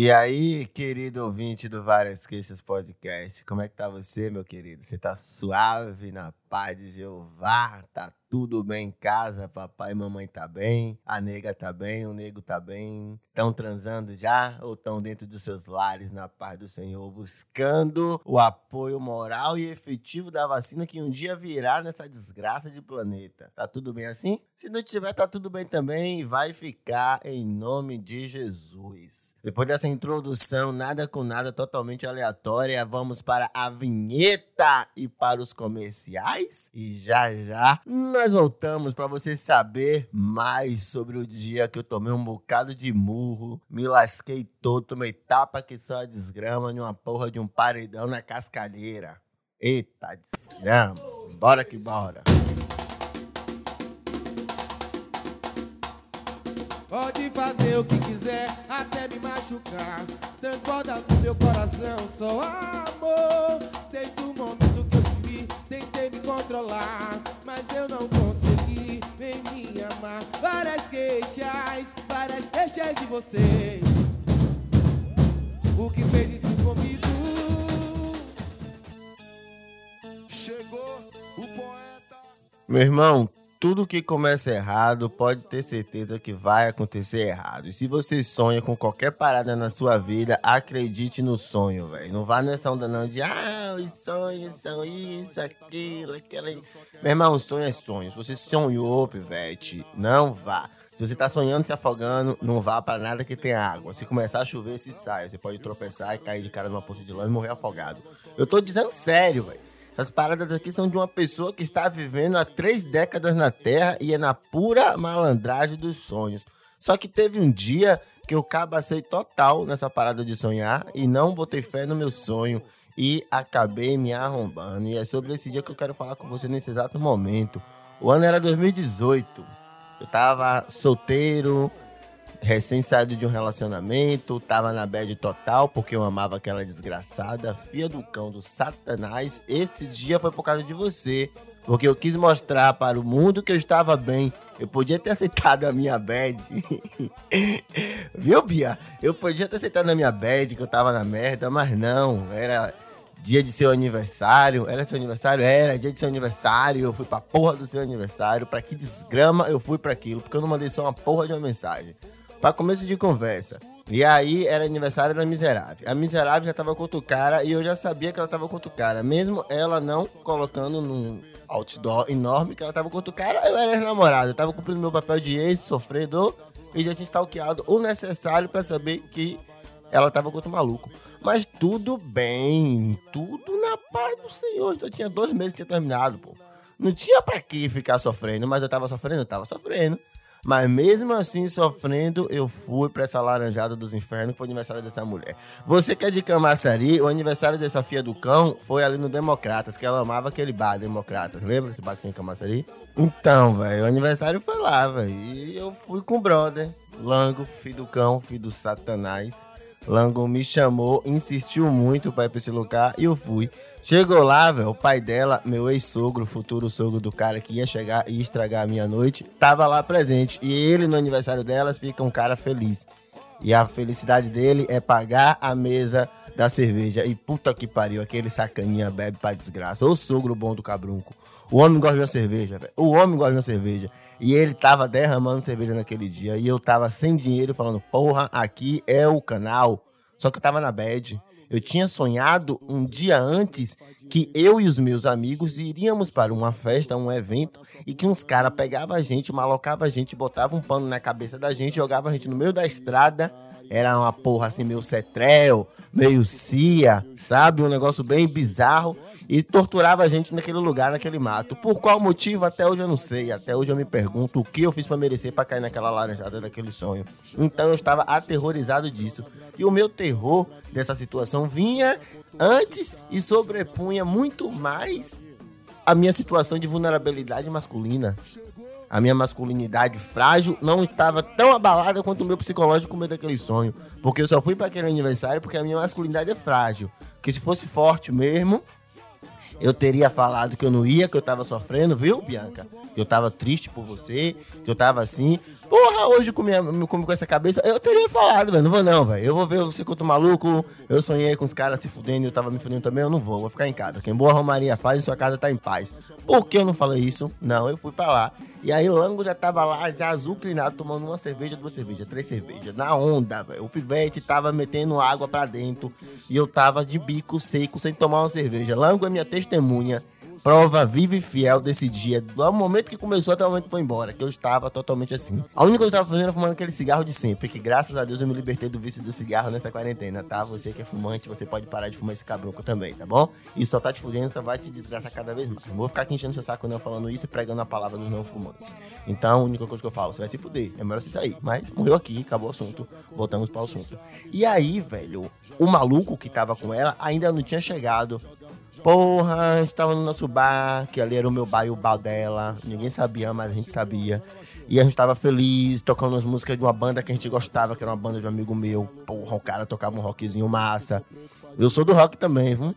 E aí, querido ouvinte do Várias Queixas Podcast, como é que tá você, meu querido? Você tá suave na paz de Jeová? Tá tudo bem em casa? Papai e mamãe tá bem? A nega tá bem? O nego tá bem? Estão transando já? Ou estão dentro dos seus lares na paz do Senhor, buscando o apoio moral e efetivo da vacina que um dia virá nessa desgraça de planeta? Tá tudo bem assim? Se não tiver, tá tudo bem também. Vai ficar em nome de Jesus. Depois dessa introdução, nada com nada, totalmente aleatória, vamos para a vinheta e para os comerciais e já já nós voltamos para você saber mais sobre o dia que eu tomei um bocado de murro, me lasquei todo, tomei tapa que só a desgrama de uma porra de um paredão na cascalheira. Eita desgrama, bora que bora. Pode fazer o que quiser, até me machucar. Transborda no meu coração só amor. Desde o momento controlar, mas eu não consegui. Vem me amar. Várias queixas, várias queixas de você. O que fez isso comigo? Chegou o poeta. Meu irmão, tudo que começa errado pode ter certeza que vai acontecer errado. E se você sonha com qualquer parada na sua vida, acredite no sonho, velho. Não vá nessa onda não de ah, os sonhos são isso, aquilo, aquela. Meu irmão, sonho é sonho. Se você sonhou, pivete, não vá. Se você tá sonhando se afogando, não vá para nada que tenha água. Se começar a chover, se sai. Você pode tropeçar e cair de cara numa poça de lama e morrer afogado. Eu tô dizendo sério, velho. Essas paradas aqui são de uma pessoa que está vivendo há três décadas na Terra e é na pura malandragem dos sonhos. Só que teve um dia que eu cabacei total nessa parada de sonhar e não botei fé no meu sonho e acabei me arrombando. E é sobre esse dia que eu quero falar com você nesse exato momento. O ano era 2018. Eu tava solteiro, recém saído de um relacionamento, tava na bad total porque eu amava aquela desgraçada, filha do cão do satanás. Esse dia foi por causa de você, porque eu quis mostrar para o mundo que eu estava bem. Eu podia ter aceitado a minha bad. Viu, Bia? Eu podia ter aceitado a minha bad que eu tava na merda, mas não, era dia de seu aniversário. Era seu aniversário? Era dia de seu aniversário. Eu fui pra porra do seu aniversário. Pra que desgrama eu fui para aquilo? Porque eu não mandei só uma porra de uma mensagem para começo de conversa. E aí era aniversário da Miserável. A Miserável já tava cara e eu já sabia que ela tava cara. Mesmo ela não colocando num outdoor enorme que ela tava cara, eu era ex-namorado. Eu tava cumprindo meu papel de ex-sofredor e já tinha stalkeado o necessário para saber que ela tava com outro maluco. Mas tudo bem, tudo na paz do Senhor. Já tinha dois meses que tinha terminado, pô. Não tinha pra que ficar sofrendo, mas eu tava sofrendo, eu tava sofrendo. Mas mesmo assim, sofrendo, eu fui pra essa laranjada dos infernos, que foi o aniversário dessa mulher. Você que é de Camaçari, o aniversário dessa filha do cão foi ali no Democratas, que ela amava aquele bar, Democratas. Lembra esse bar que tinha Camaçari? Então, velho, o aniversário foi lá, velho. E eu fui com o brother, Lango, filho do cão, filho do satanás. Lango me chamou, insistiu muito pra ir pra esse lugar e eu fui. Chegou lá, velho, o pai dela, meu ex-sogro, futuro sogro do cara que ia chegar e estragar a minha noite, tava lá presente. E ele, no aniversário delas, fica um cara feliz. E a felicidade dele é pagar a mesa da cerveja. E puta que pariu, aquele sacaninha bebe pra desgraça. O sogro bom do cabrunco. O homem gosta de uma cerveja, velho. O homem gosta de uma cerveja. E ele tava derramando cerveja naquele dia. E eu tava sem dinheiro falando, porra, aqui é o canal. Só que eu tava na bad. Eu tinha sonhado um dia antes que eu e os meus amigos iríamos para uma festa, um evento, e que uns caras pegavam a gente, malocavam a gente, botavam um pano na cabeça da gente, jogavam a gente no meio da estrada era uma porra assim, meio cetrel, meio cia, sabe? Um negócio bem bizarro. E torturava a gente naquele lugar, naquele mato. Por qual motivo, até hoje eu não sei. Até hoje eu me pergunto o que eu fiz para merecer para cair naquela laranjada daquele sonho. Então eu estava aterrorizado disso. E o meu terror dessa situação vinha antes e sobrepunha muito mais a minha situação de vulnerabilidade masculina a minha masculinidade frágil não estava tão abalada quanto o meu psicológico com medo daquele sonho. Porque eu só fui para aquele aniversário porque a minha masculinidade é frágil. Porque se fosse forte mesmo, eu teria falado que eu não ia, que eu tava sofrendo, viu, Bianca? Que eu tava triste por você, que eu tava assim. Porra, hoje com, minha, com, com essa cabeça, eu teria falado, velho. Não vou não, velho. Eu vou ver você quanto maluco. Eu sonhei com os caras se fudendo e eu tava me fudendo também. Eu não vou, vou ficar em casa. Quem boa Romaria faz, sua casa tá em paz. Por que eu não falei isso? Não, eu fui pra lá. E aí Lango já tava lá, já azucrinado, tomando uma cerveja, duas cervejas, três cervejas. Na onda, velho. O pivete tava metendo água pra dentro. E eu tava de bico seco, sem tomar uma cerveja. Lango é minha testemunha prova viva e fiel desse dia, do momento que começou até o momento que foi embora, que eu estava totalmente assim. A única coisa que eu estava fazendo era fumando aquele cigarro de sempre, que graças a Deus eu me libertei do vício do cigarro nessa quarentena, tá? Você que é fumante, você pode parar de fumar esse cabroco também, tá bom? E só tá te fudendo, só vai te desgraçar cada vez mais. Não vou ficar aqui enchendo seu saco não falando isso e pregando a palavra dos não fumantes. Então, a única coisa que eu falo, você vai se fuder, é melhor você sair. Mas morreu aqui, acabou o assunto, voltamos para o assunto. E aí, velho, o maluco que tava com ela ainda não tinha chegado. Porra, a gente tava no nosso bar, que ali era o meu bar e o bar dela. Ninguém sabia, mas a gente sabia. E a gente tava feliz, tocando as músicas de uma banda que a gente gostava, que era uma banda de um amigo meu. Porra, o cara tocava um rockzinho massa. Eu sou do rock também, viu?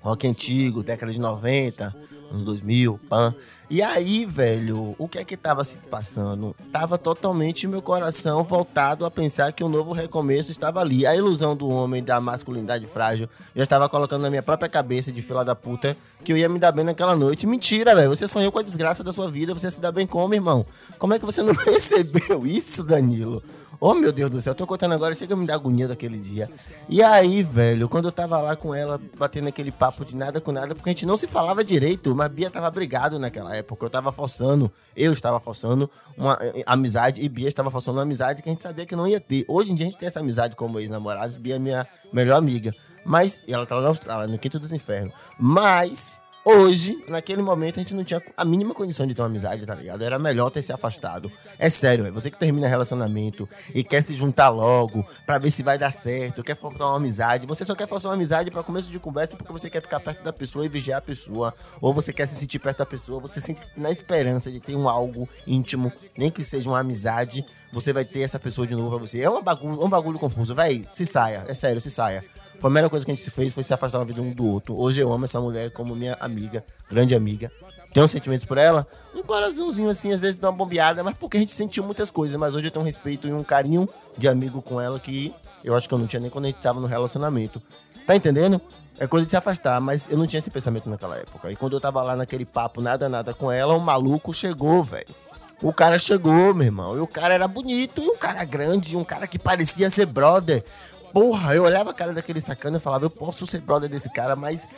Rock antigo, década de 90, anos 2000, pan. E aí, velho, o que é que tava se passando? Tava totalmente meu coração voltado a pensar que um novo recomeço estava ali. A ilusão do homem da masculinidade frágil já estava colocando na minha própria cabeça de fila da puta que eu ia me dar bem naquela noite. Mentira, velho. Você sonhou com a desgraça da sua vida, você se dá bem como, irmão? Como é que você não percebeu isso, Danilo? Oh, meu Deus do céu, eu tô contando agora, chega a me dar agonia daquele dia. E aí, velho, quando eu tava lá com ela, batendo aquele papo de nada com nada, porque a gente não se falava direito, mas Bia tava brigado naquela época. Eu tava forçando, eu estava forçando uma eh, amizade e Bia estava forçando uma amizade que a gente sabia que não ia ter. Hoje em dia a gente tem essa amizade como ex-namorados, Bia é minha melhor amiga. Mas, ela tá lá na Austrália, no quinto dos infernos. Mas, Hoje, naquele momento, a gente não tinha a mínima condição de ter uma amizade, tá ligado? Era melhor ter se afastado. É sério, é você que termina relacionamento e quer se juntar logo pra ver se vai dar certo, quer formar uma amizade. Você só quer fazer uma amizade para começo de conversa porque você quer ficar perto da pessoa e vigiar a pessoa. Ou você quer se sentir perto da pessoa, você sente na esperança de ter um algo íntimo, nem que seja uma amizade, você vai ter essa pessoa de novo pra você. É uma bagulho, um bagulho confuso, véi. Se saia, é sério, se saia. Foi a melhor coisa que a gente se fez foi se afastar da vida um do outro. Hoje eu amo essa mulher como minha amiga, grande amiga. Tenho sentimentos por ela, um coraçãozinho assim, às vezes dá uma bombeada, mas porque a gente sentiu muitas coisas. Mas hoje eu tenho um respeito e um carinho de amigo com ela que eu acho que eu não tinha nem quando a gente tava no relacionamento. Tá entendendo? É coisa de se afastar, mas eu não tinha esse pensamento naquela época. E quando eu tava lá naquele papo, nada, nada com ela, o maluco chegou, velho. O cara chegou, meu irmão. E o cara era bonito, e um cara grande, e um cara que parecia ser brother. Porra, eu olhava a cara daquele sacana e falava, eu posso ser brother desse cara, mas.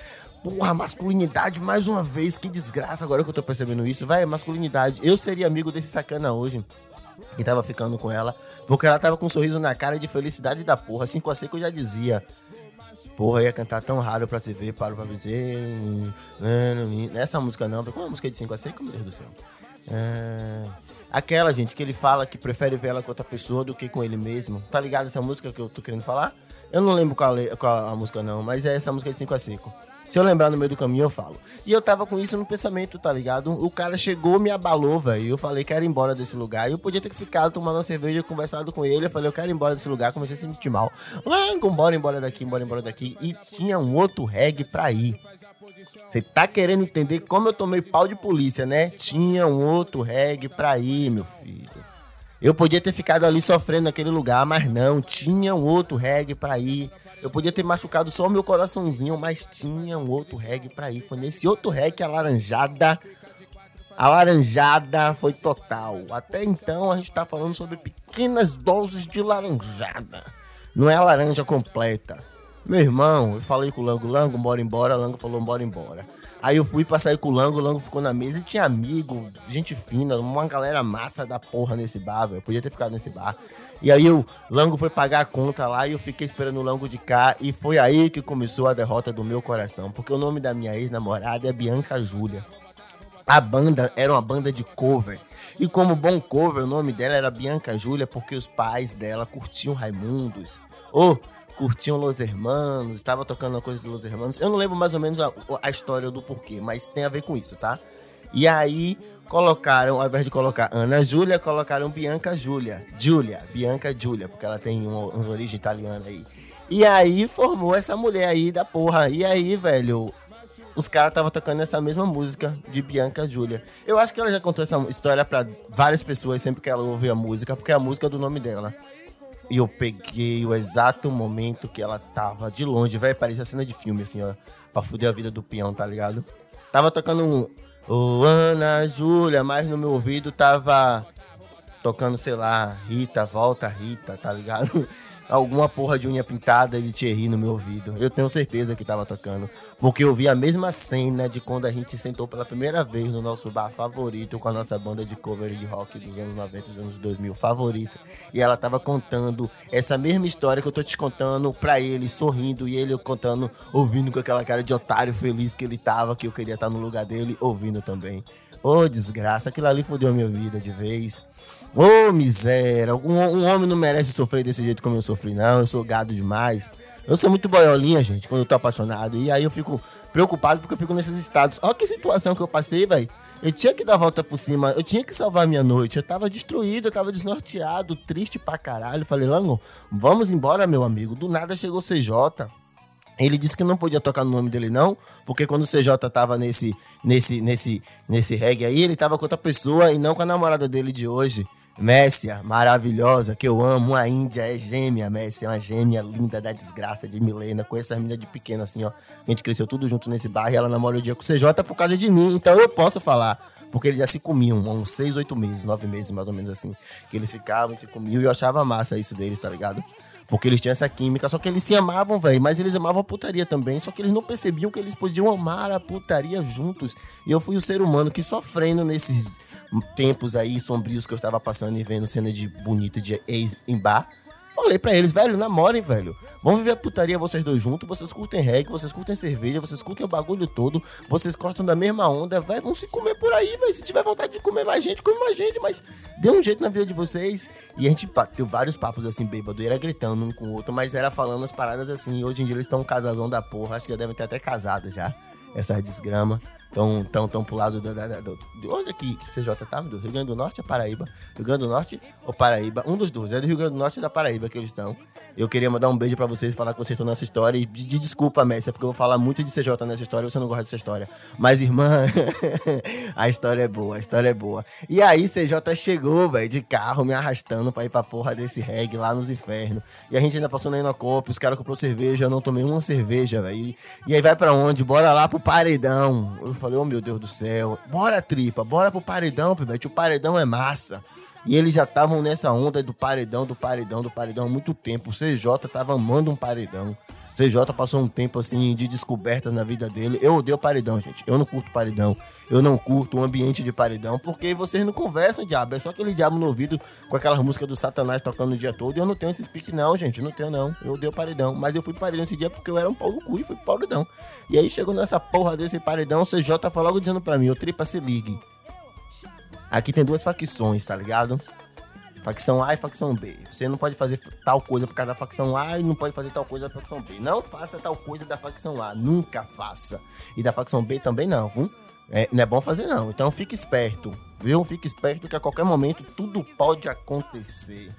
Porra, masculinidade, mais uma vez, que desgraça agora que eu tô percebendo isso. Vai, masculinidade. Eu seria amigo desse sacana hoje. Que tava ficando com ela. Porque ela tava com um sorriso na cara de felicidade da porra. Assim com a seca eu já dizia. Porra, ia cantar tão raro pra se ver, paro pra dizer. Nessa música não, como é a música de 5 a 6, meu Deus do céu. É... Aquela, gente, que ele fala que prefere ver ela com outra pessoa do que com ele mesmo. Tá ligado essa música que eu tô querendo falar? Eu não lembro qual, qual a música não, mas é essa música de 5 a 5 se eu lembrar no meio do caminho, eu falo. E eu tava com isso no pensamento, tá ligado? O cara chegou, me abalou, velho. Eu falei, quero ir embora desse lugar. E eu podia ter ficado tomando uma cerveja, conversado com ele. Eu falei, eu quero ir embora desse lugar. Comecei a se sentir mal. Lango, bora embora daqui, bora embora daqui. E tinha um outro reggae pra ir. Você tá querendo entender como eu tomei pau de polícia, né? Tinha um outro reggae pra ir, meu filho. Eu podia ter ficado ali sofrendo naquele lugar, mas não, tinha um outro reggae pra ir. Eu podia ter machucado só o meu coraçãozinho, mas tinha um outro reggae pra ir. Foi nesse outro reggae que a laranjada. A laranjada foi total. Até então a gente tá falando sobre pequenas doses de laranjada. Não é a laranja completa. Meu irmão, eu falei com o Lango, Lango, bora embora, Lango falou, bora embora. Aí eu fui pra sair com o Lango, o Lango ficou na mesa e tinha amigo, gente fina, uma galera massa da porra nesse bar, velho. Podia ter ficado nesse bar. E aí o Lango foi pagar a conta lá e eu fiquei esperando o Lango de cá. E foi aí que começou a derrota do meu coração. Porque o nome da minha ex-namorada é Bianca Júlia. A banda era uma banda de cover. E como bom cover, o nome dela era Bianca Júlia porque os pais dela curtiam Raimundos. Ô, oh, curtiam Los Hermanos, estava tocando uma coisa do Los Hermanos. Eu não lembro mais ou menos a, a, história do porquê, mas tem a ver com isso, tá? E aí colocaram, ao invés de colocar Ana Júlia, colocaram Bianca Júlia. Júlia, Bianca Júlia, porque ela tem uma, uma origem italiana aí. E aí formou essa mulher aí da porra. E aí, velho, os caras estavam tocando essa mesma música de Bianca Júlia. Eu acho que ela já contou essa história para várias pessoas sempre que ela ouve a música, porque é a música do nome dela. E eu peguei o exato momento que ela tava de longe, velho, parecia cena de filme, assim, ó, pra fuder a vida do peão, tá ligado? Tava tocando um. Ô, Ana Júlia, mas no meu ouvido tava tocando, sei lá, Rita, volta Rita, tá ligado? Alguma porra de unha pintada de Thierry no meu ouvido. Eu tenho certeza que tava tocando. Porque eu vi a mesma cena de quando a gente se sentou pela primeira vez no nosso bar favorito com a nossa banda de cover de rock dos anos 90 dos anos 2000 favorita. E ela tava contando essa mesma história que eu tô te contando pra ele, sorrindo, e ele contando, ouvindo com aquela cara de otário feliz que ele tava, que eu queria estar no lugar dele, ouvindo também. Ô, oh, desgraça, aquilo ali fodeu a minha vida de vez. Ô, oh, miséria. Um, um homem não merece sofrer desse jeito como eu sofri, não. Eu sou gado demais. Eu sou muito boiolinha, gente, quando eu tô apaixonado. E aí eu fico preocupado porque eu fico nesses estados. Olha que situação que eu passei, velho. Eu tinha que dar a volta por cima, eu tinha que salvar minha noite. Eu tava destruído, eu tava desnorteado, triste pra caralho. Falei, Lango, vamos embora, meu amigo. Do nada chegou CJ. Ele disse que não podia tocar no nome dele, não, porque quando o CJ tava nesse, nesse, nesse, nesse reggae aí, ele tava com outra pessoa e não com a namorada dele de hoje. Messia, maravilhosa, que eu amo, a Índia é gêmea, Messia, é uma gêmea linda da desgraça de Milena. Conheço a menina de pequena, assim, ó. A gente cresceu tudo junto nesse bairro e ela namora o dia com o CJ por causa de mim, então eu posso falar. Porque eles já se comiam, há uns seis, oito meses, nove meses, mais ou menos assim. Que eles ficavam e se comiam e eu achava massa isso deles, tá ligado? Porque eles tinham essa química, só que eles se amavam, velho. Mas eles amavam a putaria também. Só que eles não percebiam que eles podiam amar a putaria juntos. E eu fui o ser humano que sofrendo nesses tempos aí sombrios que eu estava passando e vendo cena de bonito de ex em bar. Falei pra eles, velho, namorem, velho. Vamos viver a putaria vocês dois juntos. Vocês curtem reggae, vocês curtem cerveja, vocês curtem o bagulho todo. Vocês gostam da mesma onda, velho. Vão se comer por aí, velho. Se tiver vontade de comer mais gente, come mais gente. Mas dê um jeito na vida de vocês. E a gente teve vários papos assim, bêbado. Era gritando um com o outro, mas era falando as paradas assim. Hoje em dia eles estão um casazão da porra. Acho que já devem ter até casado já. Essas desgrama. Estão tão, tão pro lado da, da, da, de onde é que CJ tava? Do Rio Grande do Norte ou Paraíba? Rio Grande do Norte ou Paraíba? Um dos dois. É do Rio Grande do Norte e da Paraíba que eles estão. Eu queria mandar um beijo para vocês, falar que vocês estão nessa história. E de, de desculpa, Messi, porque eu vou falar muito de CJ nessa história, você não gosta dessa história. Mas, irmã, a história é boa, a história é boa. E aí, CJ chegou, velho, de carro, me arrastando pra ir pra porra desse reggae lá nos infernos. E a gente ainda passou na Copa, os caras comprou cerveja, eu não tomei uma cerveja, velho. E, e aí vai para onde? Bora lá pro paredão. Eu falei, oh meu Deus do céu, bora tripa, bora pro paredão, velho. O paredão é massa. E eles já estavam nessa onda do paredão, do paredão, do paredão há muito tempo. O CJ tava amando um paredão. CJ passou um tempo assim de descobertas na vida dele. Eu odeio paredão, gente. Eu não curto paredão. Eu não curto o ambiente de paredão. Porque vocês não conversam, diabo. É só aquele diabo no ouvido com aquela música do Satanás tocando o dia todo. E eu não tenho esse speak, não, gente. Eu não tenho, não. Eu odeio paredão. Mas eu fui paredão esse dia porque eu era um pau no cu e fui paredão. E aí chegou nessa porra desse paredão. O CJ foi logo dizendo pra mim: Ô tripa, se ligue. Aqui tem duas facções, tá ligado? Facção A e facção B. Você não pode fazer tal coisa por causa da facção A e não pode fazer tal coisa da facção B. Não faça tal coisa da facção A. Nunca faça. E da facção B também não, viu? É, não é bom fazer não. Então fique esperto, viu? Fique esperto que a qualquer momento tudo pode acontecer.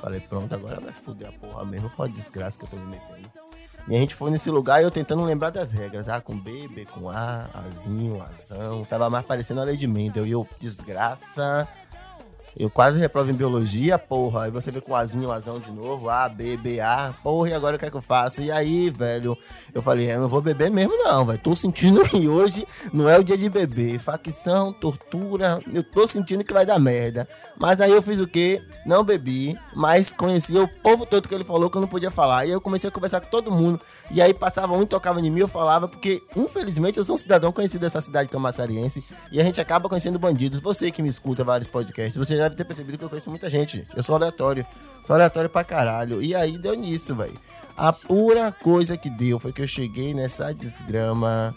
Falei, pronto, agora vai foder a porra mesmo. Qual a desgraça que eu tô me metendo. E a gente foi nesse lugar e eu tentando lembrar das regras. A com B, B com A, Azinho, Azão. Tava mais parecendo a de Mendel. E eu, desgraça. Eu quase reprovo em biologia, porra. Aí você vê com Azinho, Azão de novo, A, B, B, A. Porra, e agora o que é que eu faço? E aí, velho, eu falei, eu não vou beber mesmo não, velho. Tô sentindo que hoje não é o dia de beber. Facção, tortura, eu tô sentindo que vai dar merda. Mas aí eu fiz o quê? Não bebi, mas conhecia o povo todo que ele falou que eu não podia falar. E aí eu comecei a conversar com todo mundo. E aí passava um tocava em mim, eu falava, porque infelizmente eu sou um cidadão conhecido dessa cidade camassariense. E a gente acaba conhecendo bandidos. Você que me escuta vários podcasts, você já deve ter percebido que eu conheço muita gente. Eu sou aleatório. Sou aleatório pra caralho. E aí deu nisso, velho. A pura coisa que deu foi que eu cheguei nessa desgrama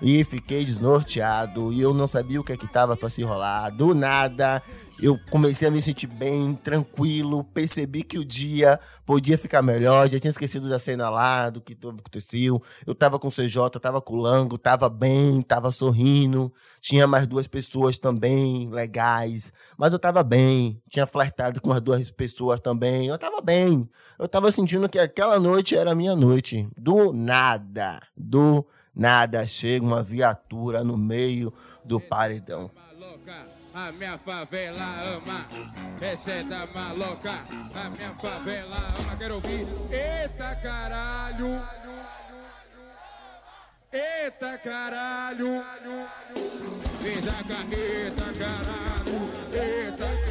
e fiquei desnorteado e eu não sabia o que é que tava para se rolar. Do nada, eu comecei a me sentir bem, tranquilo, percebi que o dia podia ficar melhor, já tinha esquecido da cena lá, do que aconteceu. Eu tava com o CJ, tava com o Lango, tava bem, tava sorrindo. Tinha mais duas pessoas também legais, mas eu tava bem. Tinha flertado com as duas pessoas também. Eu tava bem. Eu tava sentindo que aquela noite era a minha noite. Do nada. Do Nada, chega uma viatura no meio do paredão. A minha favela ama, receta maloca. A minha favela ama, quero ouvir. Eita caralho, eita caralho. Fez a caneta, caralho, eita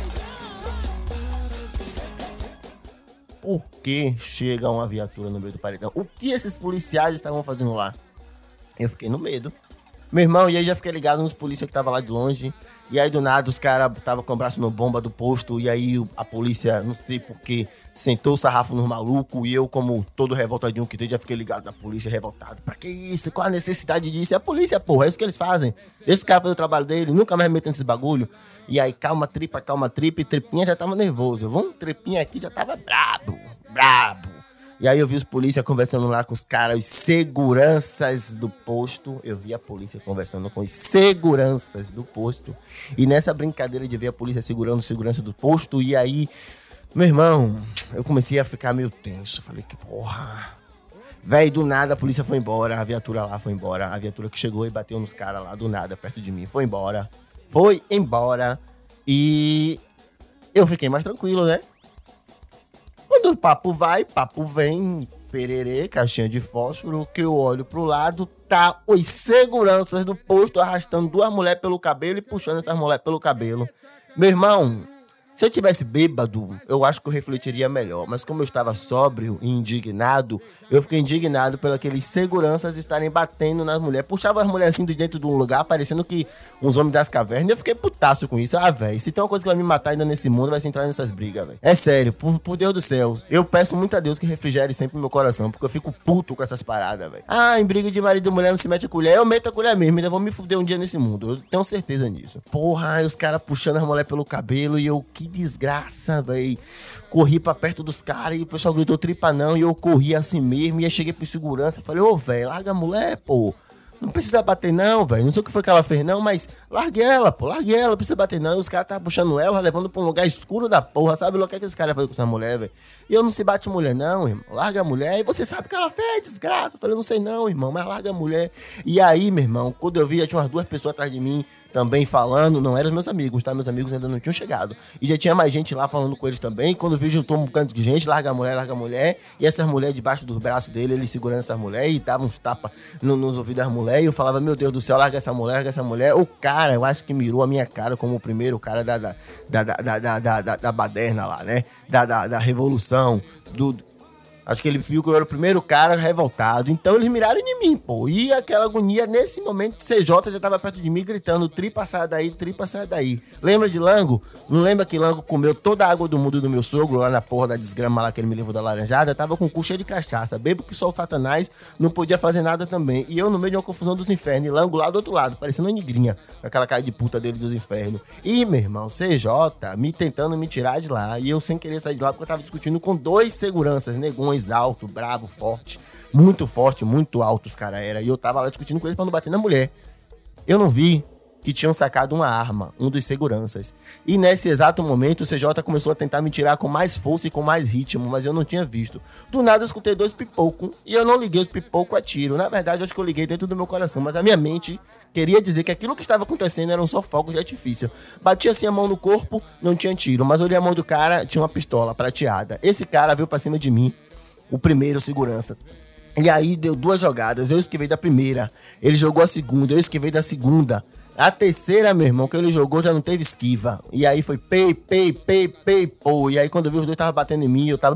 Por que chega uma viatura no meio do paredão? O que esses policiais estavam fazendo lá? Eu fiquei no medo. Meu irmão, e aí já fiquei ligado nos polícias que estavam lá de longe. E aí do nada os caras estavam com o braço no bomba do posto. E aí a polícia, não sei porquê, sentou o sarrafo nos malucos. E eu, como todo revoltadinho que tem, já fiquei ligado na polícia revoltado. Pra que isso? Qual a necessidade disso? É a polícia, porra, é isso que eles fazem. Deixa os caras fazer o trabalho dele, nunca mais metem nesses bagulho. E aí, calma, tripa, calma, tripa. E tripinha já tava nervoso. Vamos, tripinha aqui já tava brabo, brabo. E aí eu vi os polícia conversando lá com os caras, os seguranças do posto. Eu vi a polícia conversando com os seguranças do posto. E nessa brincadeira de ver a polícia segurando o segurança do posto, e aí, meu irmão, eu comecei a ficar meio tenso. Falei, que porra. Véi, do nada a polícia foi embora, a viatura lá foi embora. A viatura que chegou e bateu nos caras lá do nada, perto de mim, foi embora. Foi embora. E eu fiquei mais tranquilo, né? O papo vai, papo vem, pererê, caixinha de fósforo, que eu olho pro lado, tá os seguranças do posto arrastando duas mulheres pelo cabelo e puxando essas mulheres pelo cabelo. Meu irmão, se eu tivesse bêbado, eu acho que eu refletiria melhor. Mas como eu estava sóbrio e indignado, eu fiquei indignado pelos seguranças estarem batendo nas mulheres. Puxava as mulheres assim de dentro de um lugar, parecendo que uns homens das cavernas. Eu fiquei putaço com isso. Ah, velho, se tem uma coisa que vai me matar ainda nesse mundo, vai ser entrar nessas brigas, velho. É sério, por, por Deus do céu. Eu peço muito a Deus que refrigere sempre meu coração, porque eu fico puto com essas paradas, velho. Ah, em briga de marido e mulher não se mete a colher. Eu meto a colher mesmo, ainda vou me fuder um dia nesse mundo. Eu tenho certeza nisso. Porra, os caras puxando as mulheres pelo cabelo e eu, que desgraça, velho. Corri pra perto dos caras e o pessoal gritou tripa não e eu corri assim mesmo. E aí cheguei pro segurança falei, ô, velho, larga a mulher, pô. Não precisa bater não, velho. Não sei o que foi que ela fez não, mas largue ela, pô. Largue ela, não precisa bater não. E os caras estavam puxando ela, levando pra um lugar escuro da porra. Sabe o que, é que esse cara fazer com essa mulher, velho? E eu não se bate mulher não, irmão. Larga a mulher. E você sabe o que ela fez, desgraça. Eu falei, não sei não, irmão, mas larga a mulher. E aí, meu irmão, quando eu vi, já tinha umas duas pessoas atrás de mim também falando, não eram meus amigos, tá? Meus amigos ainda não tinham chegado. E já tinha mais gente lá falando com eles também. Quando vi, juntou um bocado de gente, larga a mulher, larga a mulher. E essas mulheres debaixo dos braços dele, ele segurando essas mulheres e dava uns tapas no, nos ouvidos das mulheres. E eu falava, meu Deus do céu, larga essa mulher, larga essa mulher. O cara, eu acho que mirou a minha cara como o primeiro cara da, da, da, da, da, da, da, da baderna lá, né? Da, da, da revolução, do, Acho que ele viu que eu era o primeiro cara revoltado. Então eles miraram em mim, pô. E aquela agonia, nesse momento, o CJ já tava perto de mim gritando: tripa sai daí, tripa sai daí. Lembra de Lango? Não lembra que Lango comeu toda a água do mundo do meu sogro lá na porra da desgrama lá que ele me levou da laranjada? Tava com cu cheio de cachaça. Bebo que só o Satanás não podia fazer nada também. E eu no meio de uma confusão dos infernos. E Lango lá do outro lado, parecendo uma negrinha. Com aquela cara de puta dele dos infernos. E, meu irmão, CJ me tentando me tirar de lá. E eu sem querer sair de lá porque eu tava discutindo com dois seguranças, negões alto, brabo, forte, muito forte, muito alto os caras era. E eu tava lá discutindo com eles pra não bater na mulher. Eu não vi que tinham sacado uma arma, um dos seguranças. E nesse exato momento, o CJ começou a tentar me tirar com mais força e com mais ritmo, mas eu não tinha visto. Do nada eu escutei dois pipocos e eu não liguei os pipocos a tiro. Na verdade, eu acho que eu liguei dentro do meu coração, mas a minha mente queria dizer que aquilo que estava acontecendo eram só fogos de artifício. Bati assim a mão no corpo, não tinha tiro, mas olhei a mão do cara, tinha uma pistola prateada. Esse cara veio para cima de mim o primeiro segurança. E aí deu duas jogadas, eu esquivei da primeira, ele jogou a segunda, eu esquivei da segunda. A terceira, meu irmão, que ele jogou já não teve esquiva. E aí foi pei, pei, pei, pei, pô. E aí quando eu vi os dois tava batendo em mim, eu tava.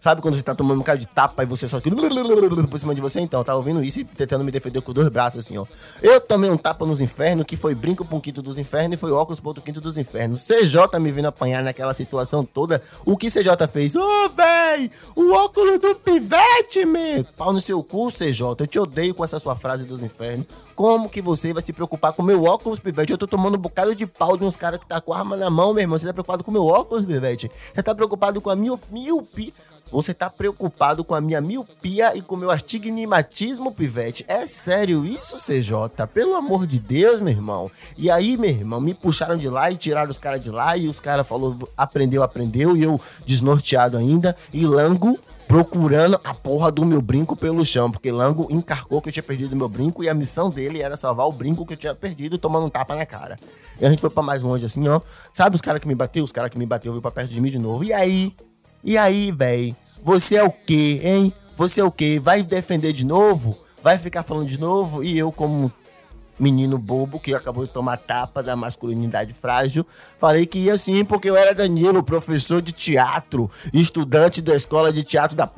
Sabe quando você tá tomando um cara de tapa e você só. Por cima de você? Então, tava ouvindo isso e tentando me defender com dois braços, assim, ó. Eu tomei um tapa nos infernos, que foi brinco um quinto dos infernos e foi óculos pro outro quinto dos infernos. CJ me vindo apanhar naquela situação toda. O que CJ fez? Ô, oh, véi! O óculos do pivete, meu! Pau no seu cu, CJ. Eu te odeio com essa sua frase dos infernos. Como que você vai se preocupar com meu óculos, pivete? Eu tô tomando um bocado de pau de uns caras que tá com arma na mão, meu irmão. Você tá preocupado com meu óculos, pivete? Você tá preocupado com a miopia? Você tá preocupado com a minha miopia e com o meu astigmatismo, pivete? É sério isso, CJ? Pelo amor de Deus, meu irmão. E aí, meu irmão, me puxaram de lá e tiraram os caras de lá e os caras falou aprendeu, aprendeu e eu desnorteado ainda e Lango procurando a porra do meu brinco pelo chão, porque Lango encarcou que eu tinha perdido meu brinco e a missão dele era salvar o brinco que eu tinha perdido tomando um tapa na cara. E a gente foi para mais longe assim, ó. Sabe os caras que me bateu? Os caras que me bateu veio pra perto de mim de novo. E aí, e aí, véi? Você é o quê, hein? Você é o quê? Vai defender de novo? Vai ficar falando de novo? E eu, como menino bobo que acabou de tomar tapa da masculinidade frágil. Falei que ia sim, porque eu era Danilo, professor de teatro, estudante da escola de teatro da.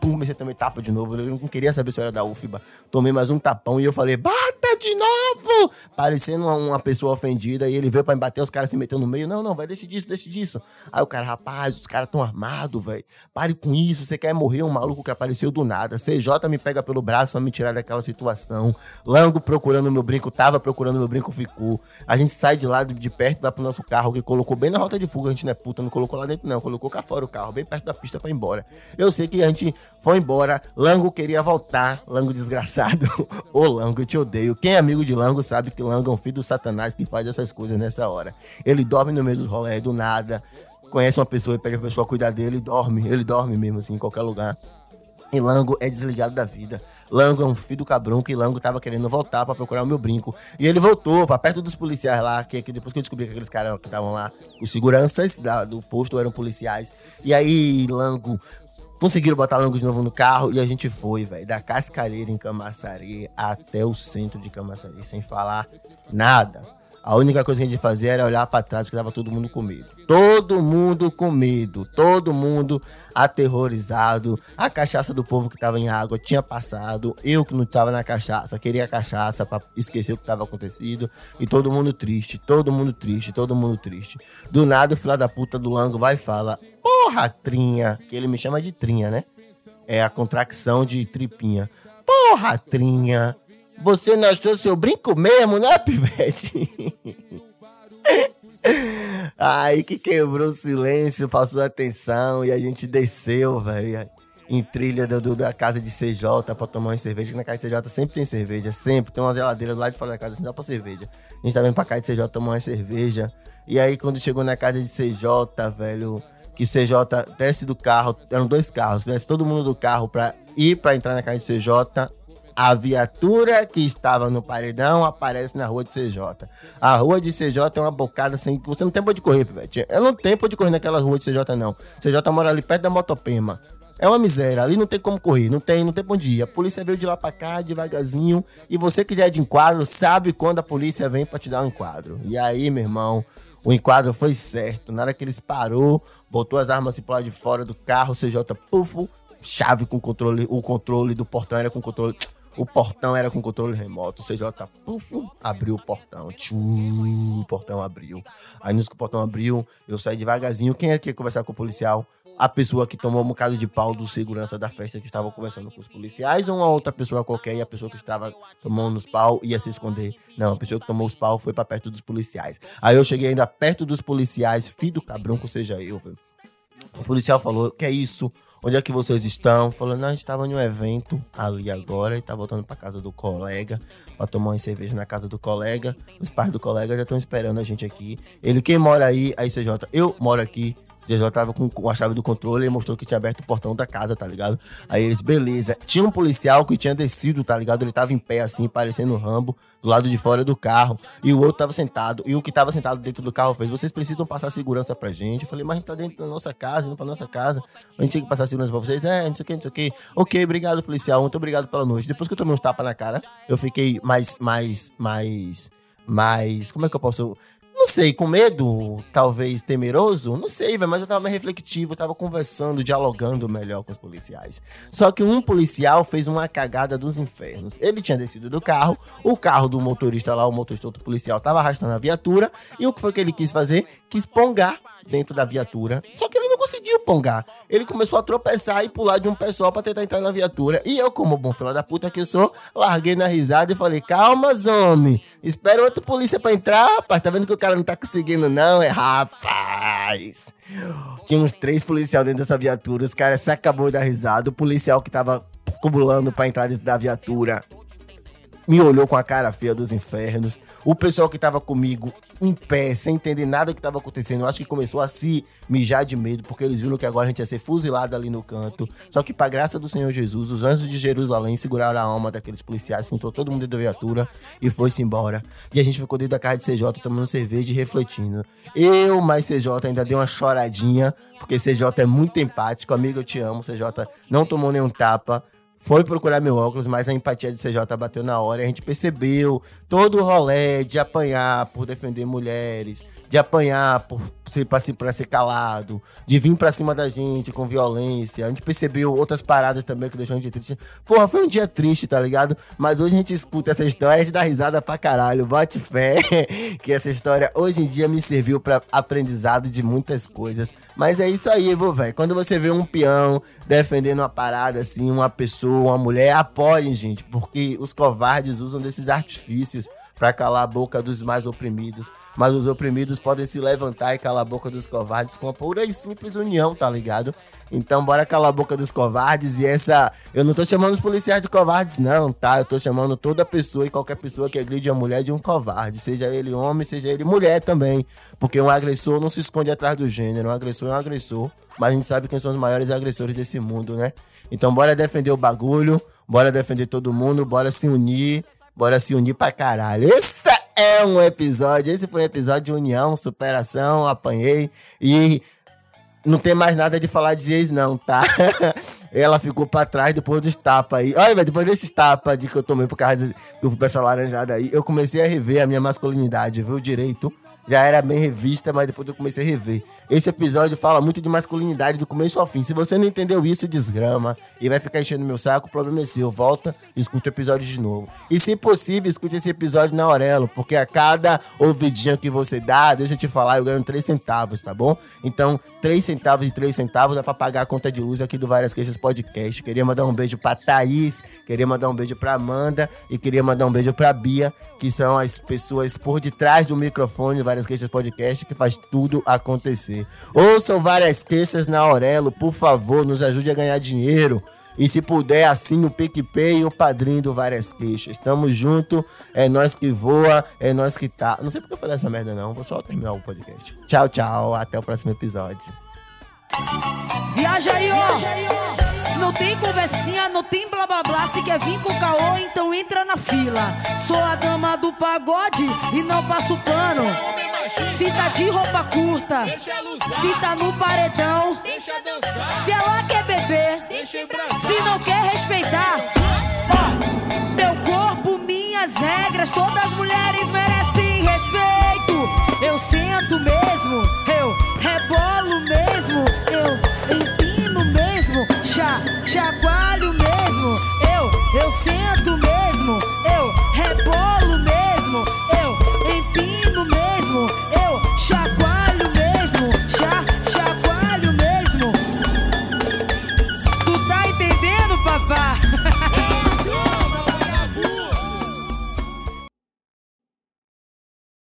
Comecei também tapa de novo. Eu não queria saber se eu era da UFBA. Tomei mais um tapão e eu falei, bata de novo! Parecendo uma, uma pessoa ofendida. E ele veio pra me bater, os caras se meteu no meio. Não, não, vai decidir isso, decidir isso. Aí o cara, rapaz, os caras tão armados, velho. Pare com isso, você quer morrer um maluco que apareceu do nada. CJ me pega pelo braço pra me tirar daquela situação. Lango procura procurando meu brinco, tava procurando meu brinco, ficou. A gente sai de lá de perto, vai pro nosso carro, que colocou bem na rota de fuga. A gente não é puta, não colocou lá dentro, não. Colocou cá fora o carro, bem perto da pista pra ir embora. Eu sei que a gente foi embora. Lango queria voltar. Lango desgraçado. Ô, Lango, eu te odeio. Quem é amigo de Lango sabe que Lango é um filho do satanás que faz essas coisas nessa hora. Ele dorme no meio dos rolés do nada. Conhece uma pessoa e pede pra pessoa cuidar dele e dorme. Ele dorme mesmo, assim, em qualquer lugar. E Lango é desligado da vida. Lango é um filho do cabrão que Lango tava querendo voltar para procurar o meu brinco. E ele voltou para perto dos policiais lá, que, que, depois que eu descobri que aqueles caras que estavam lá, os seguranças da, do posto eram policiais. E aí Lango conseguiram botar Lango de novo no carro e a gente foi, velho, da Cascalheira em Camaçari até o centro de Camaçari, sem falar nada. A única coisa que a gente fazia era olhar para trás, que tava todo mundo com medo. Todo mundo com medo, todo mundo aterrorizado. A cachaça do povo que tava em água tinha passado. Eu que não tava na cachaça, queria cachaça para esquecer o que tava acontecido. E todo mundo triste, todo mundo triste, todo mundo triste. Do nada, o filho da puta do Lango vai e fala: Porra, trinha. Que ele me chama de trinha, né? É a contracção de tripinha. Porra, trinha. Você não achou seu brinco mesmo, né, Pivete? Aí que quebrou o silêncio, passou a atenção e a gente desceu, velho, em trilha do, do, da casa de CJ pra tomar uma cerveja. Na casa de CJ sempre tem cerveja, sempre. Tem uma geladeira lá de fora da casa, assim dá pra cerveja. A gente tá vindo pra casa de CJ tomar uma cerveja. E aí, quando chegou na casa de CJ, velho, que CJ desce do carro, eram dois carros, desce todo mundo do carro pra ir pra entrar na casa de CJ a viatura que estava no paredão aparece na rua de CJ. A rua de CJ é uma bocada assim que você não tem pra onde correr, Pivete. Eu não tenho pra onde correr naquela rua de CJ, não. CJ mora ali perto da Motopema. É uma miséria, ali não tem como correr, não tem, não tem pra onde ir. A polícia veio de lá pra cá, devagarzinho. E você que já é de enquadro, sabe quando a polícia vem pra te dar um enquadro. E aí, meu irmão, o enquadro foi certo. Na hora que eles parou, botou as armas assim pro lado de fora do carro, CJ, pufo, chave com controle, o controle do portão era com controle o portão era com controle remoto. O CJ puf, abriu o portão. Tchum, o portão abriu. Aí nisso que o portão abriu, eu saí devagarzinho. Quem era que ia conversar com o policial? A pessoa que tomou um bocado de pau do segurança da festa que estava conversando com os policiais ou uma outra pessoa qualquer e a pessoa que estava tomando os pau ia se esconder. Não, a pessoa que tomou os pau foi para perto dos policiais. Aí eu cheguei ainda perto dos policiais, filho do cabrão que seja eu. O policial falou: Que é isso? Onde é que vocês estão? Falando, não, a gente estava em um evento ali agora e tá voltando para casa do colega para tomar uma cerveja na casa do colega. Os pais do colega já estão esperando a gente aqui. Ele, quem mora aí? Aí CJ, eu moro aqui. DJ tava com a chave do controle e mostrou que tinha aberto o portão da casa, tá ligado? Aí eles, beleza. Tinha um policial que tinha descido, tá ligado? Ele tava em pé assim, parecendo um Rambo, do lado de fora do carro. E o outro tava sentado. E o que tava sentado dentro do carro fez: vocês precisam passar segurança pra gente. Eu falei, mas a gente tá dentro da nossa casa, indo pra nossa casa. A gente tem que passar segurança pra vocês. É, não sei o que, não sei o que. Ok, obrigado, policial. Muito obrigado pela noite. Depois que eu tomei uns tapas na cara, eu fiquei mais, mais, mais, mais. Como é que eu posso não sei, com medo, talvez temeroso, não sei, velho, mas eu tava mais refletivo, eu tava conversando, dialogando melhor com os policiais. Só que um policial fez uma cagada dos infernos. Ele tinha descido do carro, o carro do motorista lá, o motorista outro policial, tava arrastando a viatura, e o que foi que ele quis fazer? Quis pongar dentro da viatura. Só que ele não conseguiu pongar. Ele começou a tropeçar e pular de um pessoal pra tentar entrar na viatura. E eu, como bom filho da puta que eu sou, larguei na risada e falei: calma, homem. Espera outro polícia pra entrar, rapaz. Tá vendo que o cara não tá conseguindo, não? É rapaz. Tinha uns três policiais dentro dessa viatura. Os caras se acabou dar risada. O policial que tava cubulando pra entrar dentro da viatura me olhou com a cara feia dos infernos. O pessoal que tava comigo em pé, sem entender nada que tava acontecendo, eu acho que começou a se mijar de medo, porque eles viram que agora a gente ia ser fuzilado ali no canto. Só que, pra graça do Senhor Jesus, os anjos de Jerusalém seguraram a alma daqueles policiais, entrou todo mundo dentro da viatura e foi-se embora. E a gente ficou dentro da casa de CJ tomando cerveja e refletindo. Eu, mais CJ, ainda dei uma choradinha, porque CJ é muito empático. Amigo, eu te amo. CJ não tomou nenhum tapa foi procurar meu óculos, mas a empatia de CJ bateu na hora e a gente percebeu todo o rolê de apanhar por defender mulheres, de apanhar por ser pra, pra ser calado, de vir pra cima da gente com violência. A gente percebeu outras paradas também que deixou a gente triste. Porra, foi um dia triste, tá ligado? Mas hoje a gente escuta essa história a gente dá risada pra caralho. Bote fé que essa história hoje em dia me serviu pra aprendizado de muitas coisas. Mas é isso aí, vô, velho. Quando você vê um peão defendendo uma parada assim, uma pessoa, uma mulher, apoiem, gente, porque os covardes usam desses artifícios para calar a boca dos mais oprimidos. Mas os oprimidos podem se levantar e calar a boca dos covardes com a pura e simples união, tá ligado? Então bora calar a boca dos covardes e essa. Eu não tô chamando os policiais de covardes, não, tá? Eu tô chamando toda pessoa e qualquer pessoa que agride a mulher de um covarde. Seja ele homem, seja ele mulher também. Porque um agressor não se esconde atrás do gênero. Um agressor é um agressor. Mas a gente sabe quem são os maiores agressores desse mundo, né? Então bora defender o bagulho, bora defender todo mundo, bora se unir Bora se unir pra caralho. Esse é um episódio. Esse foi um episódio de união, superação. Apanhei. E não tem mais nada de falar de ex, não, tá? Ela ficou pra trás depois dos tapas aí. Olha, depois desses tapas de que eu tomei por causa do pessoal laranjado aí, eu comecei a rever a minha masculinidade, viu? Direito já era bem revista, mas depois eu comecei a rever. Esse episódio fala muito de masculinidade do começo ao fim. Se você não entendeu isso, desgrama e vai ficar enchendo meu saco, o problema é seu. Volta e escuta o episódio de novo. E se possível, escute esse episódio na Aurelo, porque a cada ouvidinha que você dá, deixa eu te falar, eu ganho 3 centavos, tá bom? Então, 3 centavos e 3 centavos dá pra pagar a conta de luz aqui do Várias Queixas Podcast. Queria mandar um beijo pra Thaís, queria mandar um beijo pra Amanda e queria mandar um beijo pra Bia, que são as pessoas por detrás do microfone Várias Queixas Podcast que faz tudo acontecer. Ouçam Várias Queixas na Aurelo, por favor, nos ajude a ganhar dinheiro. E se puder, assine o PicPay e o padrinho do Várias Queixas. Tamo junto, é nós que voa, é nós que tá. Não sei porque eu falei essa merda, não. Vou só terminar o podcast. Tchau, tchau. Até o próximo episódio. Viaja aí, ó. Não tem conversinha, não tem blá blá blá. Se quer vir com caô, então entra na fila. Sou a dama do pagode e não passo pano. Se tá de roupa curta, se tá no paredão, se ela quer beber, se não quer respeitar, ó, meu corpo, minhas regras, todas as mulheres merecem respeito. Eu sento mesmo, eu rebolo mesmo, eu empino mesmo, já, já quase sento sinto mesmo.